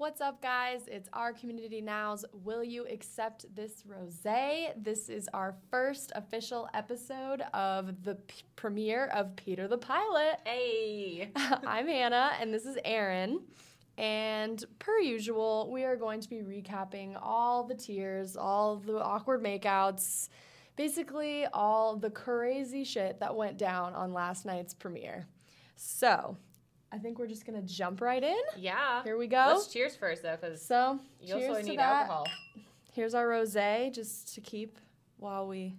What's up, guys? It's our community now's Will You Accept This Rosé? This is our first official episode of the p- premiere of Peter the Pilot. Hey. I'm Hannah, and this is Erin. And per usual, we are going to be recapping all the tears, all the awkward makeouts, basically all the crazy shit that went down on last night's premiere. So, I think we're just gonna jump right in. Yeah. Here we go. Let's cheers first, though, because So, you cheers also need that. alcohol. Here's our rosé, just to keep while we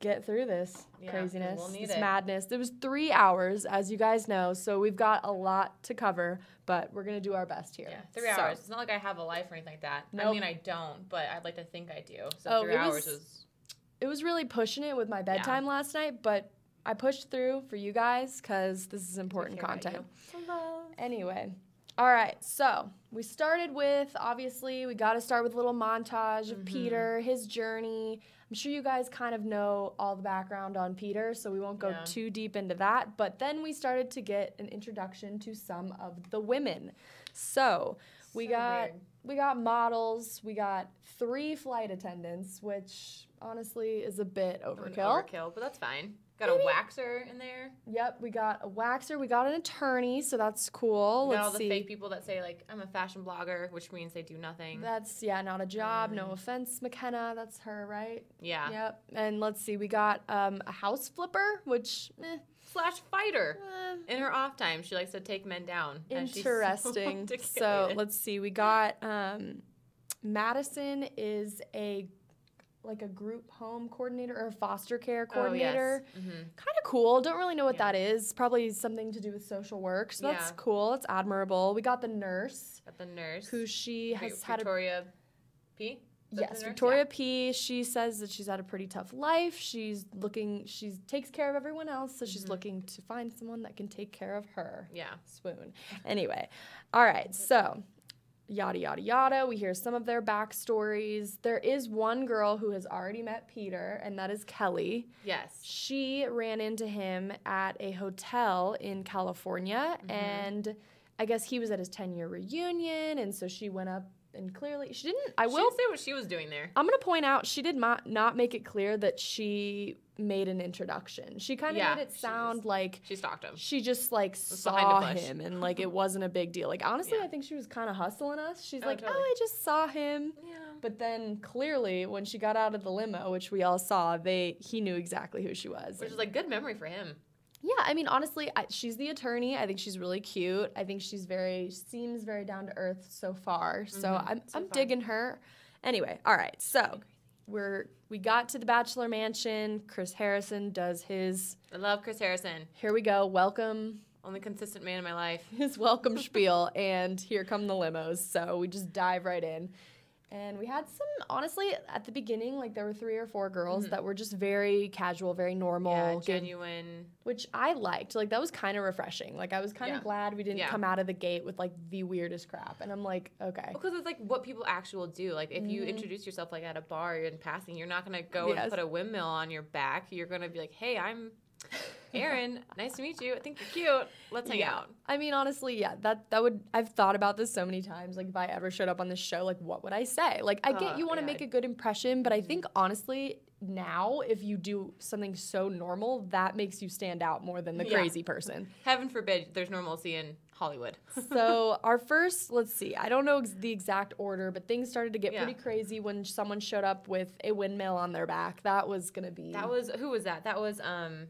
get through this Yeah, craziness, we'll need this it. madness. It was three hours, as you guys know, so we've got a lot to cover, but we're gonna do our best here. Yeah, three So, hours. It's not like I have a life or anything like that. I mean, I don't, but I'd like to think I do. So Oh, three hours was- was. It was really pushing it with my bedtime last night, but I pushed through for you guys because this is important content. Anyway, all right. So we started with obviously we got to start with a little montage of Mhm. Peter, his journey. I'm sure you guys kind of know all the background on Peter, so we won't go Yeah. too deep into that. But then we started to get an introduction to some of the women. So we So got weird. we got models, we got three flight attendants, which honestly is a bit An overkill. Overkill, but that's fine. Got Maybe. a waxer in there. Yep, we got a waxer, we got an attorney, so that's cool. We got Let's all the see. fake people that say like I'm a fashion blogger, which means they do nothing. That's yeah, not a job. No Mm. offense, McKenna. That's her, right? yeah. Yep. And let's see, we got um, a house flipper, which eh, Slash fighter. eh, In her off time, she likes to take men down. she's so interesting. so let's see, we got um, Madison is a like a group home coordinator or a foster care coordinator. Oh, yes. Mhm. Kind of cool. Don't really know what Yeah. that is. Probably something to do with social work. So that's Yeah. cool. It's admirable. We got the nurse Got the nurse. who she has had Victoria P. Is that the Yes? Victoria P. She says that she's had a pretty tough life. She's looking, she takes care of everyone else, so she's Mhm. looking to find someone that can take care of her. Yeah. yeah. Swoon. Anyway, all right, so yada, yada, yada. We hear some of their backstories. There is one girl who has already met Peter, and that is Kelly. Yes. She ran into him at a hotel in California, Mhm. and I guess he was at his 10 year reunion, and so she went up and clearly, she didn't, I will say what she was doing there. I'm gonna point out she did not not make it clear that she made an introduction. She kind of Yeah, made it she sound was- like She stalked him. she just like saw him and like it wasn't a big deal. Like honestly, Yeah. I think she was kind of hustling us. She's Oh, like, totally. "Oh, I just saw him." Yeah. But then clearly, when she got out of the limo, which we all saw, they he knew exactly who she was. Which is like good memory for him. Yeah, I mean, honestly, I, she's the attorney. I think she's really cute. I think she's very seems very down to earth so far. So Mhm, I'm so I'm far. digging her. Anyway, all right. So we're we got to the bachelor mansion. Chris Harrison does his. I love Chris Harrison. Here we go. Welcome Only consistent man in my life. his welcome spiel, and here come the limos. So we just dive right in. And we had some, honestly, at the beginning, like there were three or four girls Mhm. that were just very casual, very normal, yeah, good genuine. which I liked. Like that was kind of refreshing. Like I was kind of Yeah. glad we didn't Yeah. come out of the gate with like the weirdest crap. And I'm like, okay. Because it's like what people actually do. Like if you Mhm. introduce yourself like at a bar in passing, you're not gonna go Yes. and put a windmill on your back. You're gonna be like, "Hey, I'm Erin. nice to meet you. I think you're cute. Let's hang Yeah. out." I mean, honestly, yeah, that that would I've thought about this so many times. Like if I ever showed up on this show, like what would I say? Like I get Uh, you want to yeah. make a good impression, but I think honestly now if you do something so normal, that makes you stand out more than the Yeah. crazy person. Heaven forbid there's normalcy in Hollywood. so our first, let's see, I don't know ex- the exact order, but things started to get Yeah. pretty crazy when someone showed up with a windmill on their back. That was gonna be that was who was that? That was um,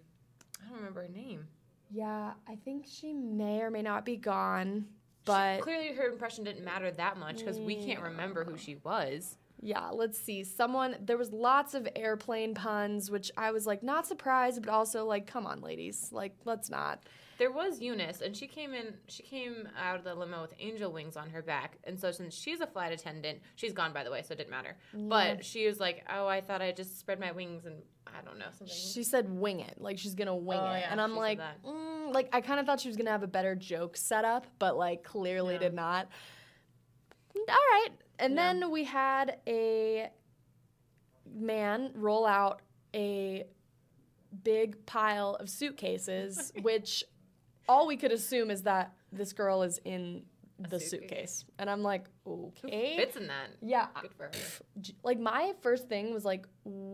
I don't remember her name. Yeah, I think she may or may not be gone, but Clearly, her impression didn't matter that much because we can't remember who she was. Yeah, let's see. Someone there was lots of airplane puns, which I was like not surprised, but also like, come on, ladies, like let's not. There was Eunice, and she came in. She came out of the limo with angel wings on her back, and so since she's a flight attendant, she's gone by the way, so it didn't matter. But she was like, "Oh, I thought I just spread my wings and I don't know something." She said wing it, like she's gonna wing Oh, it, yeah, and I'm like, mm, like I kind of thought she was gonna have a better joke set up, but like clearly Yeah. did not. All right, and Yeah. then we had a man roll out a big pile of suitcases, which all we could assume is that this girl is in the suitcase. suitcase. And I'm like, Who okay. fits in that? Yeah. Good for her. like my first thing was like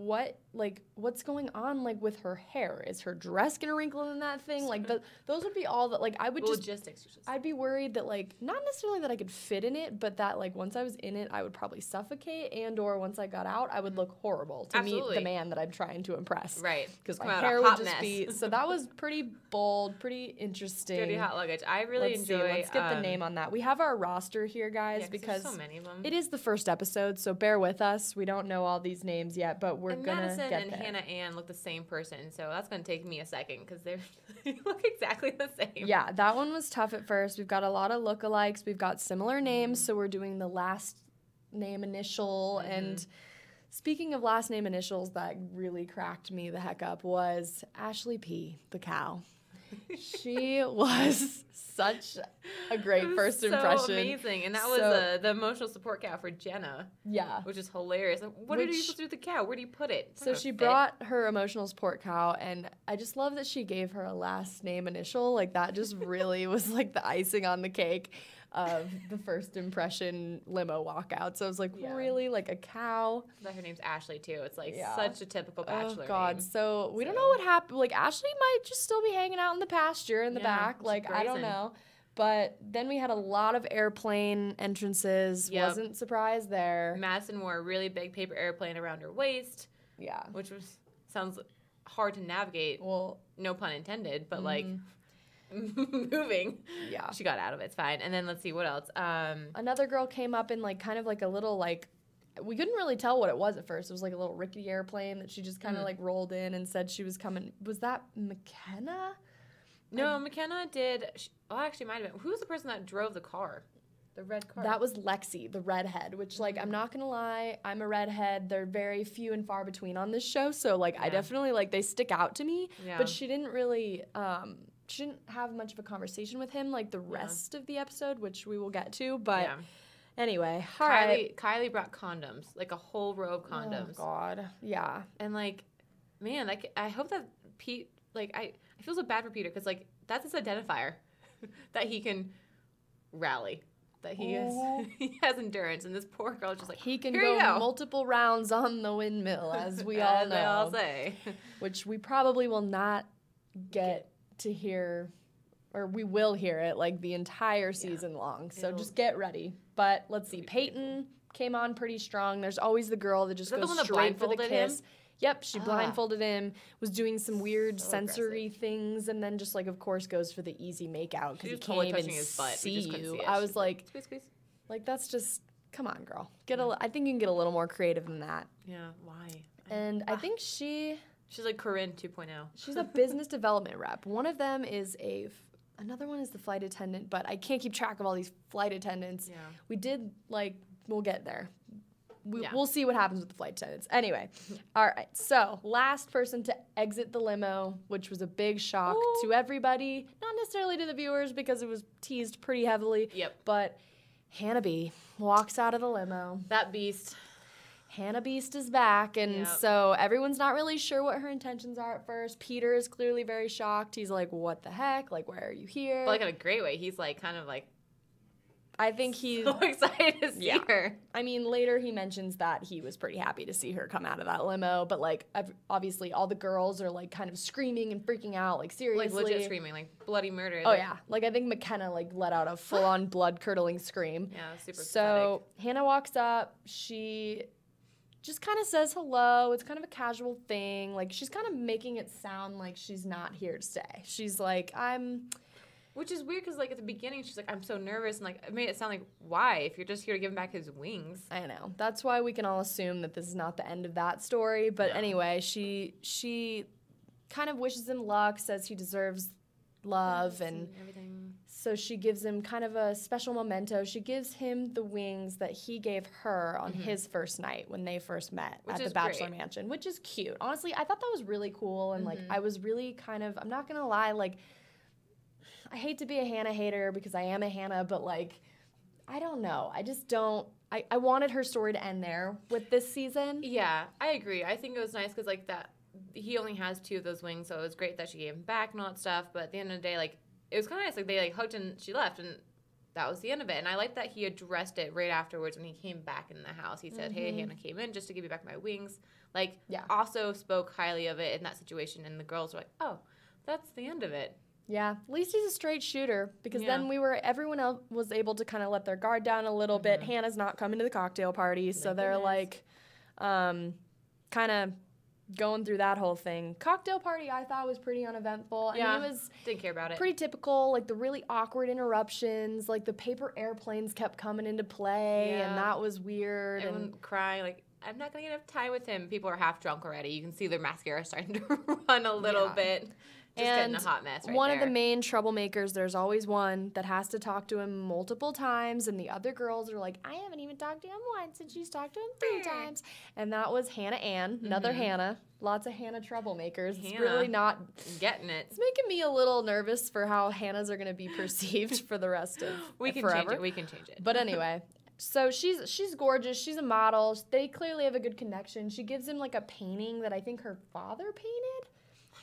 what like what's going on like with her hair is her dress gonna wrinkle in that thing like the, those would be all that like i would just Logistics. You should say. i'd be worried that like not necessarily that i could fit in it but that like once i was in it i would probably suffocate and or once i got out i would look horrible to meet the man that i'm trying to impress Right. because my hair would just mess. be so that was pretty bold pretty interesting Dirty hot luggage. I really let's enjoy. see let's get the um, name on that we have our roster here guys yeah, 'cause because so many of them. it is the first episode, so bear with us. We don't know all these names yet, but we're gonna Madison get and there. Hannah Ann look the same person, so that's gonna take me a second because they they look exactly the same. Yeah, that one was tough at first. We've got a lot of lookalikes. We've got similar names, so we're doing the last name initial. Mm-hmm. And speaking of last name initials, that really cracked me the heck up was Ashley P, the cow. She was such a great first so impression. amazing, and that was uh, the emotional support cow for Jenna, Yeah. which is hilarious. Like, what are you Which- supposed to do with the cow? Where do you put it? So she fit. brought her emotional support cow, and I just love that she gave her a last name initial. Like that just really was like the icing on the cake of the first impression limo walkout. So I was like, Yeah. really, like a cow? That her name's Ashley too. It's like Yeah. such a typical bachelor oh God! name. So we don't know what happened. Like Ashley might just still be hanging out in the pasture in the Yeah, back. Like I don't know. But then we had a lot of airplane entrances. Yep. Wasn't surprised there. Madison wore a really big paper airplane around her waist, Yeah. which was sounds hard to navigate. Well, No pun intended, but like Mhm. moving. yeah. She got out of it. It's fine. And then let's see what else. Um, another girl came up in like kind of like a little like we couldn't really tell what it was at first. It was like a little rickety airplane that she just kind of Mhm. like rolled in and said she was coming. Was that McKenna? no, McKenna did. She, oh, actually, might have been. Who was the person that drove the car? The red car. That was Lexi, the redhead. Which like I'm not gonna lie, I'm a redhead. They're very few and far between on this show, so like I definitely like they stick out to me. yeah. But she didn't really. um she didn't have much of a conversation with him like the rest of the episode, which we will get to. But yeah. anyway, all right. Kylie, Kylie brought condoms, like a whole row of oh, condoms. Oh God, yeah. and like man like i hope that pete like i i feel so bad for peter because like that's his identifier that he can rally that he is he has endurance and this poor girl is just like He can go, go. multiple rounds on the windmill, as we all know. they all say Which we probably will not get to hear, or we will hear it like the entire season long. So It'll- just get ready. But let's see. Peyton came on pretty strong. There's always the girl that just that the goes one that straight for the blindfolded him? Yep, she Ah. blindfolded him, was doing some weird So sensory things, and then just like, of course, goes for the easy make out because he can't even touching his butt. See you. see. I was was like, squeeze squeeze like that's just come on, girl. Get a. I think you can get a little more creative than that. yeah why And I Ah. think she she's like corinne oh. 2.0 she's a business development rep. One of them is a another one is the flight attendant, but I can't keep track of all these flight attendants. yeah We did like we'll get there. We, Yeah. We'll see what happens with the flight attendants. Anyway, all right. So last person to exit the limo, which was a big shock Ooh. to everybody, not necessarily to the viewers because it was teased pretty heavily. yep But Hannah B walks out of the limo. that beast Hannah Beast is back, and Yep. so everyone's not really sure what her intentions are at first. Peter is clearly very shocked. He's like, "What the heck? Like, why are you here?" but like in a great way he's like kind of like I think he's so excited to see Yeah. her I mean, later he mentions that he was pretty happy to see her come out of that limo, but like, obviously, all the girls are like kind of screaming and freaking out, like seriously. like legit screaming like bloody murder Oh Like, yeah, like I think McKenna like let out a full-on blood-curdling scream. yeah super So Hannah walks up. She just kind of says hello. It's kind of a casual thing. Like she's kind of making it sound like she's not here to stay. She's like, I'm. Which is weird because like at the beginning she's like I'm so nervous and like it made it sound like why if you're just here to give him back his wings. I know. That's why we can all assume that this is not the end of that story. But No. anyway, she she kind of wishes him luck, says he deserves love, and everything. So she gives him kind of a special memento. She gives him the wings that he gave her on Mhm. his first night when they first met Which at the Bachelor great. Mansion, which is cute. Honestly, I thought that was really cool. And like, Mhm. I was really kind of, I'm not going to lie, like, I hate to be a Hannah hater because I am a Hannah, but like, I don't know. I just don't. I, I wanted her story to end there with this season. Yeah, I agree. I think it was nice because like that he only has two of those wings, so it was great that she gave him back and all that stuff. But at the end of the day, like it was kind of nice. Like they like hugged and she left, and that was the end of it. And I like that he addressed it right afterwards when he came back in the house. He said, "Hey, Mhm. Hannah came in just to give you back my wings." Like, Yeah. also spoke highly of it in that situation, and the girls were like, "Oh, that's the end of it." Yeah, at least he's a straight shooter because Yeah. then we were everyone else was able to kind of let their guard down a little bit. Mhm. Hannah's not coming to the cocktail party, so they're like, um, kind of going through that whole thing. Cocktail party I thought was pretty uneventful. I Yeah. mean, it was Didn't care about it. pretty typical, like the really awkward interruptions, like the paper airplanes kept coming into play, Yeah. and that was weird. Everyone And crying like. I'm not gonna get enough time with him. People are half drunk already. You can see their mascara starting to run a little Yeah. bit. Just getting And a hot mess right one there. of the main troublemakers, there's always one that has to talk to him multiple times, and the other girls are like, I haven't even talked to him once, and she's talked to him three times. And that was Hannah Ann, another Mhm. Hannah. Lots of Hannah troublemakers. It's really not. Getting it. It's making me a little nervous for how Hannahs are going to be perceived for the rest of We can forever. change it. We can change it. But anyway, so she's she's gorgeous. She's a model. They clearly have a good connection. She gives him like a painting that I think her father painted.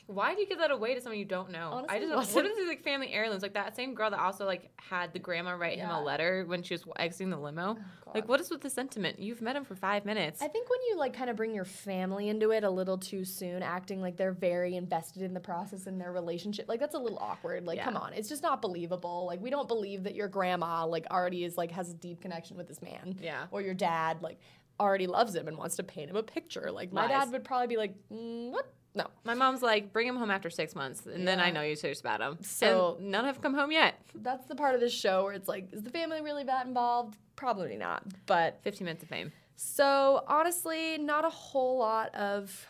Why do you give that away to someone you don't know? Honestly, I just wasn't- what are these like family heirlooms? Like that same girl that also like had the grandma write him a letter when she was exiting the limo. Like what is with the sentiment? You've met him for five minutes. I think when you like kind of bring your family into it a little too soon, acting like they're very invested in the process and their relationship, like that's a little awkward. Like, Yeah. come on, it's just not believable. Like, we don't believe that your grandma like already is like has a deep connection with this man, yeah. or your dad like already loves him and wants to paint him a picture. Like, my Lies. dad would probably be like, mm, what? No. My mom's like, bring him home after six months, and then I know you're serious about him. So- and none have come home yet. That's the part of this show where it's like, is the family really that involved? Probably not. But Fifteen minutes of fame. So honestly, not a whole lot of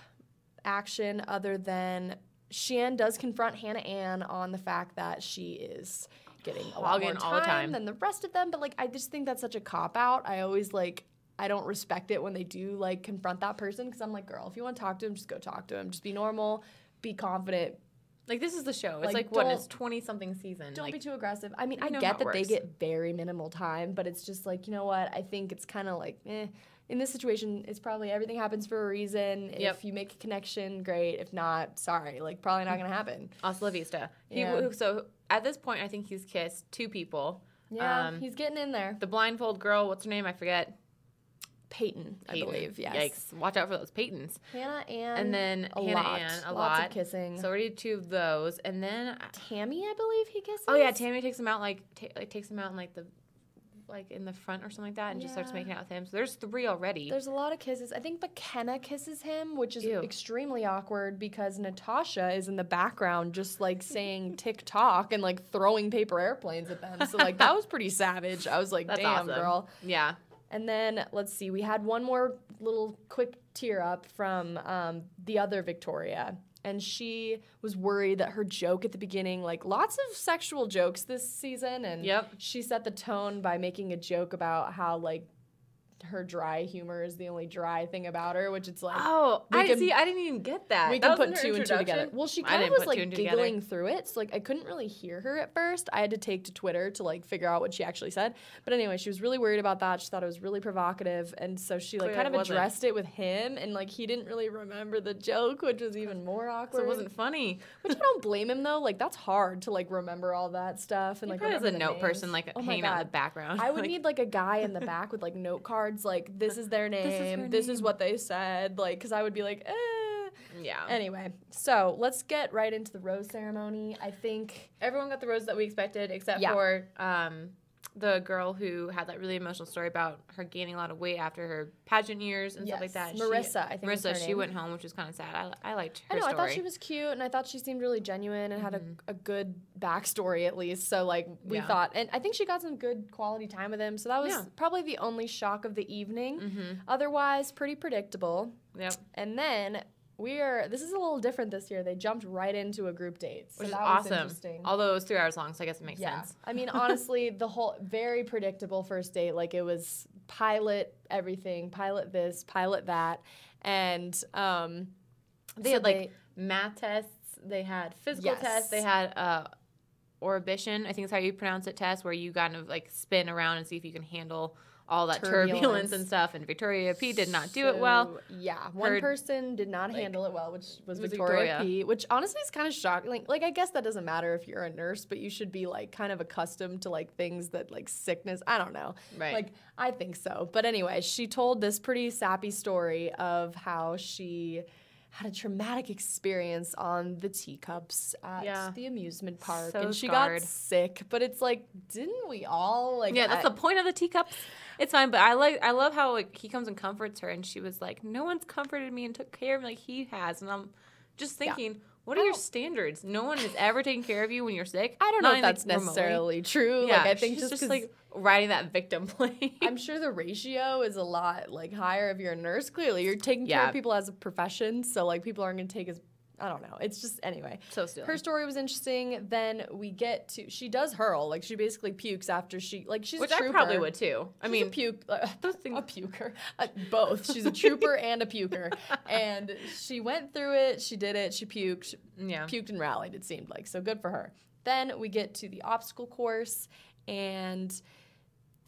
action other than Shiann does confront Hannah Ann on the fact that she is getting a lot more time, all the time. than the rest of them. But like, I just think that's such a cop out. I always like. I don't respect it when they do like confront that person because I'm like, girl, if you want to talk to him, just go talk to him. Just be normal, be confident. Like this is the show. It's Like, like, what? It's twenty something season. Don't like, be too aggressive. I mean, I get that they get very minimal time, but it's just like, you know what? I think it's kind of like, eh. In this situation, it's probably everything happens for a reason. Yep. If you make a connection, great. If not, sorry. Like, probably not going to happen. Hasta la vista. He, Yeah. So at this point, I think he's kissed two people. Yeah, Um, he's getting in there. The blindfold girl. What's her name? I forget. Peyton, I believe. Yes. Yikes! Watch out for those Peytons. Hannah and, And then a Hannah lot. Ann, a Lots lot. of kissing. So already two of those, and then uh, Tammy, I believe he kisses. oh yeah, Tammy takes him out like ta- like takes him out in like the like in the front or something like that, and just starts making out with him. So there's three already. There's a lot of kisses. I think McKenna kisses him, which is Ew. extremely awkward because Natasha is in the background just like saying TikTok and like throwing paper airplanes at them. So like that was pretty savage. I was like, That's damn, awesome. girl. yeah, And then let's see, we had one more little quick tear up from um, the other Victoria. And she was worried that her joke at the beginning, like lots of sexual jokes this season, and Yep. she set the tone by making a joke about how like her dry humor is the only dry thing about her, which it's like Oh, I can- see. I didn't even get that. we That can put two and two together. Well, she kind of was like two together. giggling through it, so like I couldn't really hear her at first. I had to take to Twitter to like figure out what she actually said. But anyway, she was really worried about that. She thought it was really provocative, and so she like Clearly kind of addressed it with him, and like he didn't really remember the joke, which was even more awkward. So it wasn't funny. Which I don't blame him though. Like that's hard to like remember all that stuff and He like was a note person, like Oh hanging out in the background. I would Like, need like a guy in the back with like note cards, like this is their is name, this is name. what they said, like because I would be like, eh. yeah. Anyway, so let's get right into the rose ceremony. I think Everyone got the rose that we expected, except Yeah. for um, the girl who had that really emotional story about her gaining a lot of weight after her pageant years and stuff like Yes, that. She- Marissa, I think Marissa, she name. went home, which was kind of sad. I, I liked her I know story. I thought she was cute and I thought she seemed really genuine and had a, a good backstory at least. So like we Yeah. thought, and I think she got some good quality time with him. So that was Yeah. probably the only shock of the evening. Mm-hmm. Otherwise, pretty predictable. Yep. And then we are. This is a little different this year. They jumped right into a group date, so Which is awesome. interesting. Although it was three hours long, so I guess it makes yeah, sense. I mean, honestly, the whole very predictable first date. Like it was pilot everything, pilot this, pilot that, and um, They so had like math tests, they had physical tests, they had uh, Orbitron, I think is how you pronounce it, test, where you kind of like spin around and see if you can handle all that turbulence, Turbulence. and stuff. And Victoria P did not do it well. Yeah, one Heard, person did not handle it well, which was, was Victoria, Victoria. P. Which honestly is kind of shocking. Like, like I guess that doesn't matter if you're a nurse, but you should be like kind of accustomed to like things that like sickness. I don't know. Right. Like I think so. But anyway, she told this pretty sappy story of how she had a traumatic experience on the teacups at Yeah. the amusement park So and she scarred. got sick but it's like didn't we all like Yeah, that's I- the point of the teacups. It's fine, but I like I love how like he comes and comforts her, and she was like, "No one's comforted me and took care of me like he has," and I'm just Yeah. thinking, what I are your standards? No one has ever taken care of you when you're sick. I don't know if that's remotely. necessarily true. Yeah, like I think just, just like riding that victim plane. I'm sure the ratio is a lot like higher if you're a nurse. Clearly, you're taking care Yeah. of people as a profession, so like people aren't going to take as I don't know. It's just anyway. so silly. Her story was interesting. Then we get to she does hurl like she basically pukes after she like she's which a I trooper. probably would too. I She's mean, a puke uh, a puker uh, both. She's a trooper and a puker, and she went through it. She did it. She puked yeah, puked and rallied, it seemed like. So good for her. Then we get to the obstacle course and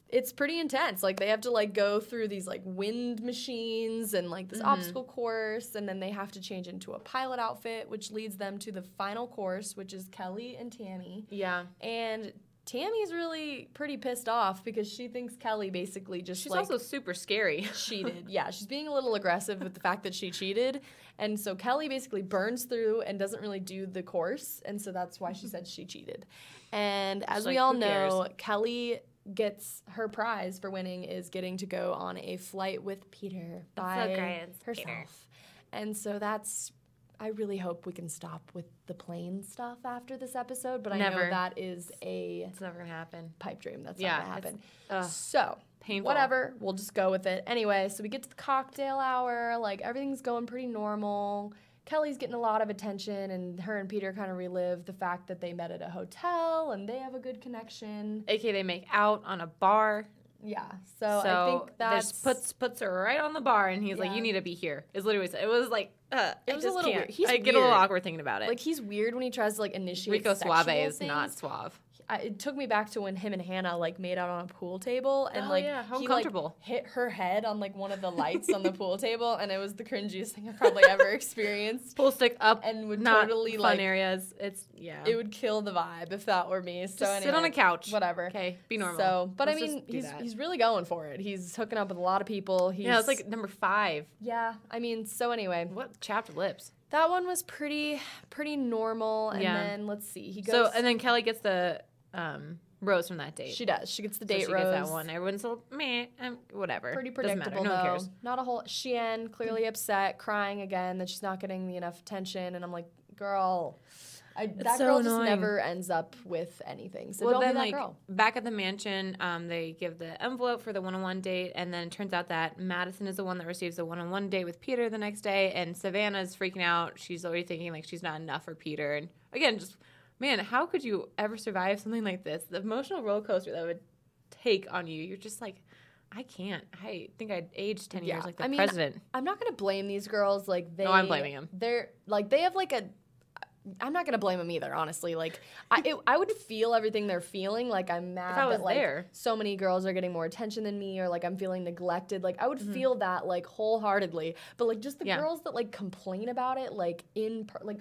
it's pretty intense. Like they have to like go through these like wind machines and like this mm-hmm. obstacle course and then they have to change into a pilot outfit which leads them to the final course which is Kelly and Tammy. yeah. And Tammy's really pretty pissed off because she thinks Kelly basically just She's like also super scary. cheated. Yeah, she's being a little aggressive with the fact that she cheated. And so Kelly basically burns through and doesn't really do the course. And so that's why she said she cheated. And as She's we like, all know, cares?" Kelly gets her prize for winning is getting to go on a flight with Peter by great, herself. Peter. And so that's I really hope we can stop with the plane stuff after this episode, but I know Never. that is a It's never gonna happen. pipe dream. That's Yeah, not gonna happen. so painful. whatever, we'll just go with it. Anyway, so we get to the cocktail hour. Like everything's going pretty normal. Kelly's getting a lot of attention, and her and Peter kind of relive the fact that they met at a hotel and they have a good connection. AK, they make out on a bar. Yeah, so, So, I think that's this puts puts her right on the bar, and he's like, "You need to be here." Is literally what he said. it was like uh, It I was a little can't. weird. He's I get a little weird. awkward thinking about it. like he's weird when he tries to like initiate. Rico Suave is not suave. I, it took me back to when him and Hannah like made out on a pool table and Oh, like yeah, he like hit her head on like one of the lights on the pool table and it was the cringiest thing I've probably ever experienced. Pool stick up And would not totally, fun like- areas. It's yeah. It would kill the vibe if that were me. So Just sit on a couch. Whatever. Okay, be normal. So, but Let's I mean, he's that. he's really going for it. He's hooking up with a lot of people. He's, yeah, it's like number five. yeah. I mean, so anyway, What chapped lips? that one was pretty pretty normal. And Yeah. then let's see, he goes. So and then Kelly gets the um, rose from that date. she does. She gets the So date she rose. gets that one. Everyone's a little meh, um, whatever. Pretty predictable No one though. cares. Not a whole. Shiann clearly upset, crying again that she's not getting the enough attention, and I'm like, girl, I, that so girl just never ends up with anything. So well, don't then, be that like girl. back at the mansion, um, they give the envelope for the one-on-one date, and then it turns out that Madison is the one that receives the one-on-one date with Peter the next day, and Savannah's freaking out. She's already thinking like she's not enough for Peter, and again, just man, how could you ever survive something like this? The emotional roller coaster that would take on you. You're just like, I can't. I think I'd aged ten Yeah, years like the I mean, president. I'm not gonna blame these girls. Like they. No, I'm blaming 'em. They're like they have like a. I'm not gonna blame them either. Honestly, like I, it, I would feel everything they're feeling. Like I'm mad that like there. so many girls are getting more attention than me, or like I'm feeling neglected. Like I would Mm-hmm. feel that like wholeheartedly. But like just the Yeah. girls that like complain about it, like in per- like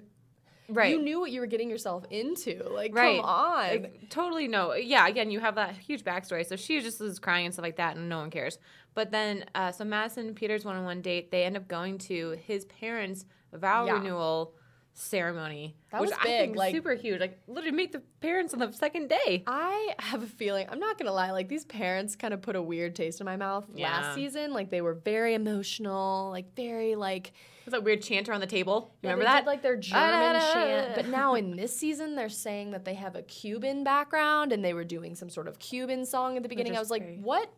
Right. you knew what you were getting yourself into. Like Right. come on. Like, totally no. Yeah, again, you have that huge backstory. So she just is crying and stuff like that, and no one cares. But then, uh, so Madison and Peter's one on one date, they end up going to his parents' vow Yeah. renewal ceremony, That which was I think like- super huge. Like, literally meet the parents on the second day. I have a feeling, I'm not gonna lie, like these parents kind of put a weird taste in my mouth Yeah. last season. Like they were very emotional, like very like There's that weird chanter on the table. You yeah, remember that? Did, like their German Ah, chant. But now in this season they're saying that they have a Cuban background and they were doing some sort of Cuban song at the beginning. I was like, what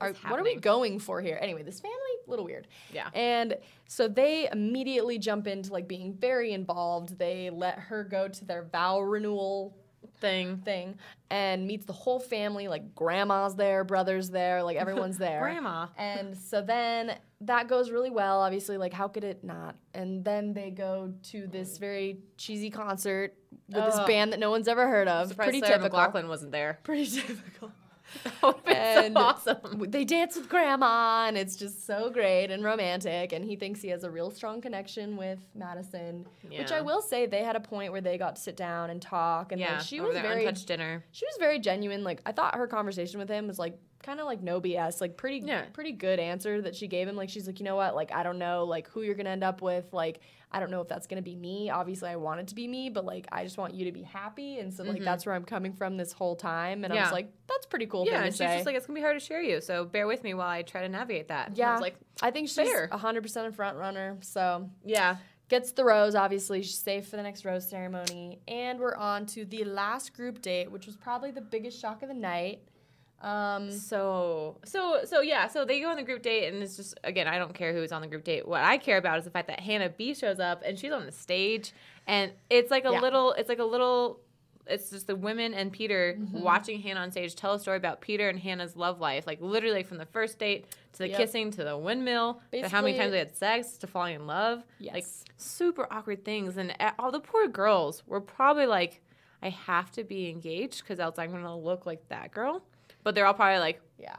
are what are we going for here? Anyway, this family, a little weird. Yeah. And so they immediately jump into like being very involved. They let her go to their vow renewal Thing. thing and meets the whole family like grandma's there brothers there like everyone's there Grandma. and so then that goes really well obviously like how could it not and then they go to this very cheesy concert with this band that no one's ever heard of Surprised pretty Sarah typical McLachlan wasn't there. pretty typical Oh, And so awesome. they dance with grandma and it's just so great and romantic and he thinks he has a real strong connection with madison which i will say they had a point where they got to sit down and talk and Yeah, like, she was very untouched dinner. she was very genuine like i thought her conversation with him was like kind of like no bs like pretty Yeah. pretty good answer that she gave him like she's like you know what like i don't know like who you're gonna end up with like i don't know if that's gonna be me. Obviously i want it to be me but like i just want you to be happy. And so like that's where i'm coming from this whole time. And i Mm-hmm. Was like that's pretty cool Yeah, thing and to she's say. just like, it's gonna be hard to share you, so bear with me while I try to navigate that. And I yeah. was like, i think she's fair. 100% a front runner so. Yeah, gets the rose obviously. She's safe for the next rose ceremony. And we're on to the last group date which was probably the biggest shock of the night um So so so yeah, so they go on the group date and it's just again, I don't care who's on the group date. What I care about is the fact that Hannah B shows up and she's on the stage and it's like a Yeah. little it's like a little it's just the women and Peter Mm-hmm. watching Hannah on stage tell a story about Peter and Hannah's love life, like literally from the first date to the Yep. kissing to the windmill, to how many times they had sex, to falling in love. Yes. Like super awkward things. And uh, all the poor girls were probably like, I have to be engaged because else I'm going to look like that girl. But they're all probably like, yeah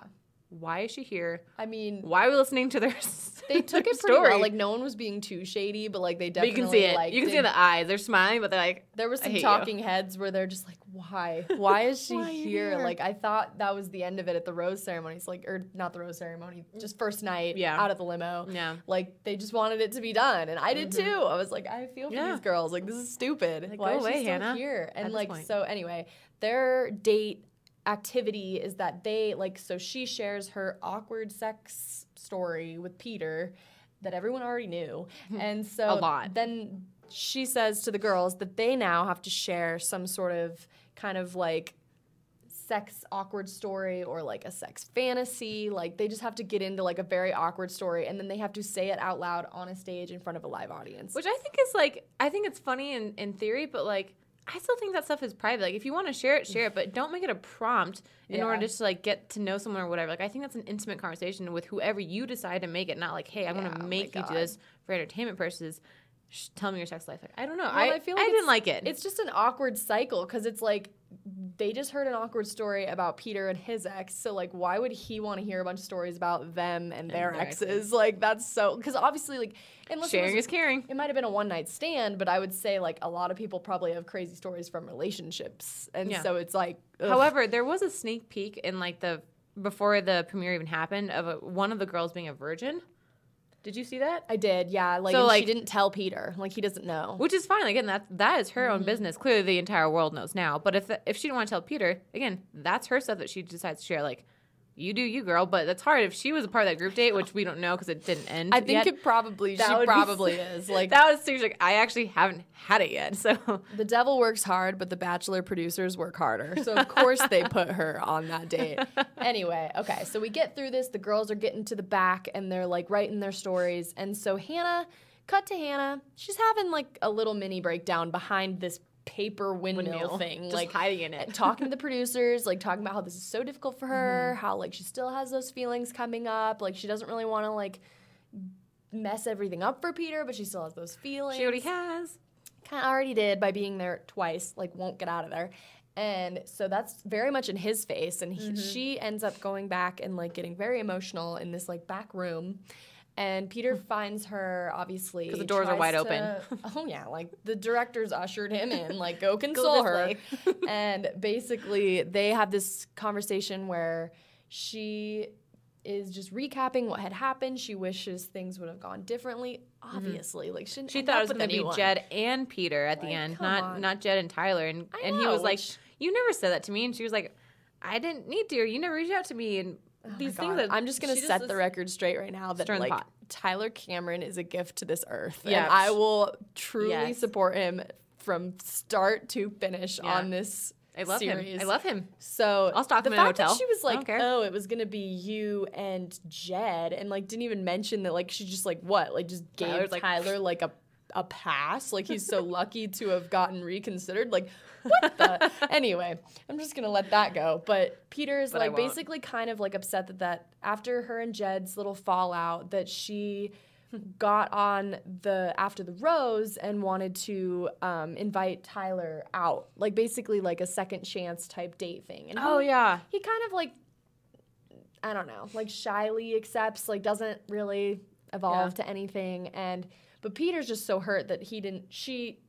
why is she here? i mean Why are we listening to their they took their it pretty story? well like no one was being too shady but like they but you definitely can see it. You can see the eyes. They're smiling, but they're like, there were I some hate you. talking heads where they're just like why why is she Why here? here? like i thought that was the end of it at the rose ceremony. It's like or not the rose ceremony just first night Yeah. out of the limo yeah. like they just wanted it to be done and i did too i was like i feel for Mm-hmm. Yeah. these girls like this is stupid Like, why go is she still Hannah, here and like so anyway their date activity is that they like so she shares her awkward sex story with peter that everyone already knew. Hmm. And so A lot. then she says to the girls that they now have to share some sort of kind of like sex awkward story or like a sex fantasy. Like they just have to get into like a very awkward story and then they have to say it out loud on a stage in front of a live audience. Which I think is like, I think it's funny in, in theory, but like, I still think that stuff is private. Like, if you want to share it, share it, but don't make it a prompt in Yeah. order just to like get to know someone or whatever. Like, I think that's an intimate conversation with whoever you decide to make it. Not like, hey, I'm Yeah, gonna oh make you do this for entertainment purposes. Tell me your sex life. I don't know. Well, I, I feel like I didn't like it. it's just an awkward cycle because it's like they just heard an awkward story about Peter and his ex. So like, why would he want to hear a bunch of stories about them and their their exes? exes. Like that's so because obviously like unless it Sharing was- is caring. It might have been a one night stand, but I would say like a lot of people probably have crazy stories from relationships, and Yeah. so it's like. ugh. However, there was a sneak peek in like the before the premiere even happened of a, one of the girls being a virgin. Did you see that? I did, yeah. Like, So, like- she didn't tell Peter. Like, he doesn't know. Which is fine. Again, that that is her Mm-hmm. own business. Clearly, the entire world knows now. But if if she didn't want to tell Peter, again, that's her stuff that she decides to share. Like, you do you, girl. But that's hard if she was a part of that group date, which we don't know because it didn't end. I think yet. it probably she would be probably is. Like that was seriously. Like, I actually haven't had it yet. So the devil works hard, but the Bachelor producers work harder. So of course they put her on that date. Anyway, okay, so we get through this. The girls are getting to the back and they're like writing their stories. And so Hannah, cut to Hannah. She's having like a little mini breakdown behind this paper windmill, Windmill. thing, Just like hiding in it. talking to the producers, like talking about how this is so difficult for her, Mm-hmm. how like she still has those feelings coming up, like she doesn't really want to like mess everything up for Peter, but she still has those feelings. she already has. kind of already did by being there twice, like won't get out of there. And so that's very much in his face. And he, Mm-hmm. she ends up going back and like getting very emotional in this like back room. And Peter finds her obviously because the doors are wide to- open. oh yeah, like the directors ushered him in, like go console this her. and basically they have this conversation where she is just recapping what had happened. She wishes things would have gone differently. Obviously, like she, Mm-hmm. She thought it was going to be. Jed and Peter at the end, not on. not Jed and Tyler. And I and he know, was like, "You never said that to me." And she was like, "I didn't need to. You never reached out to me." And Oh these things that I'm just gonna set the record straight right now that Stir in the like pot. Tyler Cameron is a gift to this earth, Yeah. and I will truly Yes. support him from start to finish Yeah. on this I love series. him. I love him. So I'll stalk the him fact that she was like, "Oh, it was gonna be you and Jed," and like didn't even mention that like she just like what like just gave Tyler's like- Tyler like a a pass, like he's so lucky to have gotten reconsidered. Like what the? anyway, I'm just gonna let that go. But Peter's But like basically kind of like upset that that after her and Jed's little fallout that she got on the after the rose and wanted to um, invite Tyler out, like basically like a second chance type date thing. And Oh he, yeah. he kind of like I don't know, like shyly accepts, like doesn't really evolve to anything. And but Peter's just so hurt that he didn't she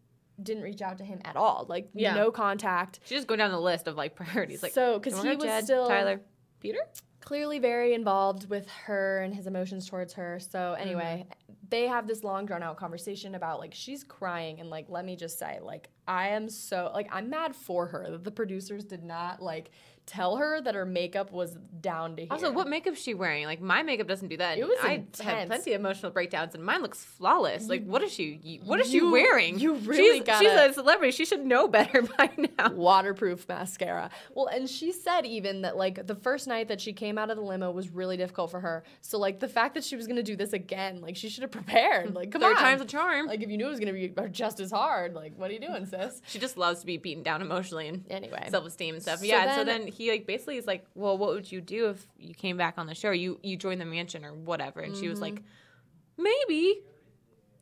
didn't reach out to him at all. Like Yeah. no contact. She's just going down the list of like priorities. Like so because he was Jed, still Tyler, Peter. clearly very involved with her and his emotions towards her. So mm-hmm. anyway, they have this long drawn out conversation about like she's crying and like let me just say like I am so like I'm mad for her that the producers did not like tell her that her makeup was down to here. Also, what makeup is she wearing? Like my makeup doesn't do that. It was I intense. had plenty of emotional breakdowns, and mine looks flawless. like what is she? you- What is she wearing? you really she's, gotta- she's a celebrity. She should know better by now. waterproof mascara. Well, and she said even that like the first night that she came out of the limo was really difficult for her. So like the fact that she was gonna do this again, like she should have prepared. Like come Third on, time's a charm. Like if you knew it was gonna be just as hard, like what are you doing, sis? she just loves to be beaten down emotionally and Anyway, self esteem and stuff. So yeah. and so then- then he like basically is like, well, what would you do if you came back on the show? You you joined the mansion or whatever, and she was like, Mm-hmm. maybe.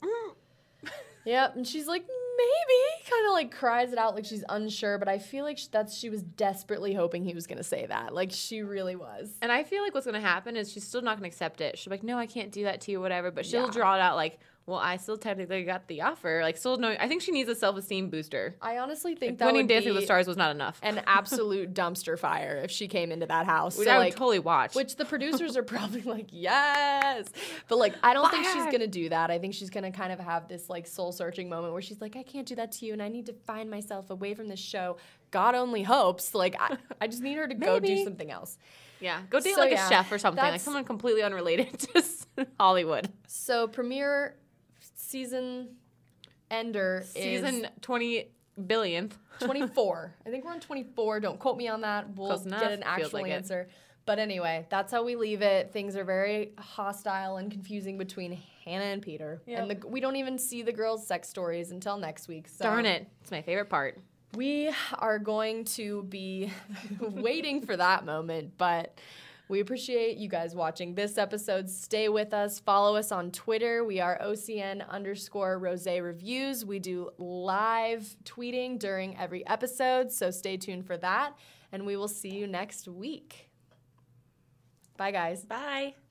Mm. Yep, and she's like, maybe, kind of like cries it out like she's unsure, but I feel like sh- that's she was desperately hoping he was gonna say that. Like she really was. And I feel like what's gonna happen is she's still not gonna accept it. She'll be like, no, I can't do that to you, whatever. But she'll Yeah. draw it out like, well, I still technically got the offer. Like, still no. I think she needs a self esteem booster. I honestly think that Winning Dancing with the Stars was not enough. an absolute dumpster fire if she came into that house. Which So, I would like, totally watch. which the producers are probably like, yes. But like, I don't think she's gonna do that. I think she's gonna kind of have this like soul searching moment where she's like, I can't do that to you, and I need to find myself away from this show. God only hopes. Like, I, I just need her to go do something else. yeah, go date So, like yeah, a chef or something, like someone completely unrelated to Hollywood. So premiere season ender is Season is twenty billionth. 24. I think we're on 24. Don't quote me on that. We'll get an actual like it. answer. But anyway, that's how we leave it. Things are very hostile and confusing between Hannah and Peter. And the, we don't even see the girls' sex stories until next week. So Darn it, it's my favorite part. We are going to be waiting for that moment, but we appreciate you guys watching this episode. Stay with us. Follow us on Twitter. We are OCN underscore Rose Reviews. We do live tweeting during every episode, so stay tuned for that. And we will see you next week. Bye, guys. Bye.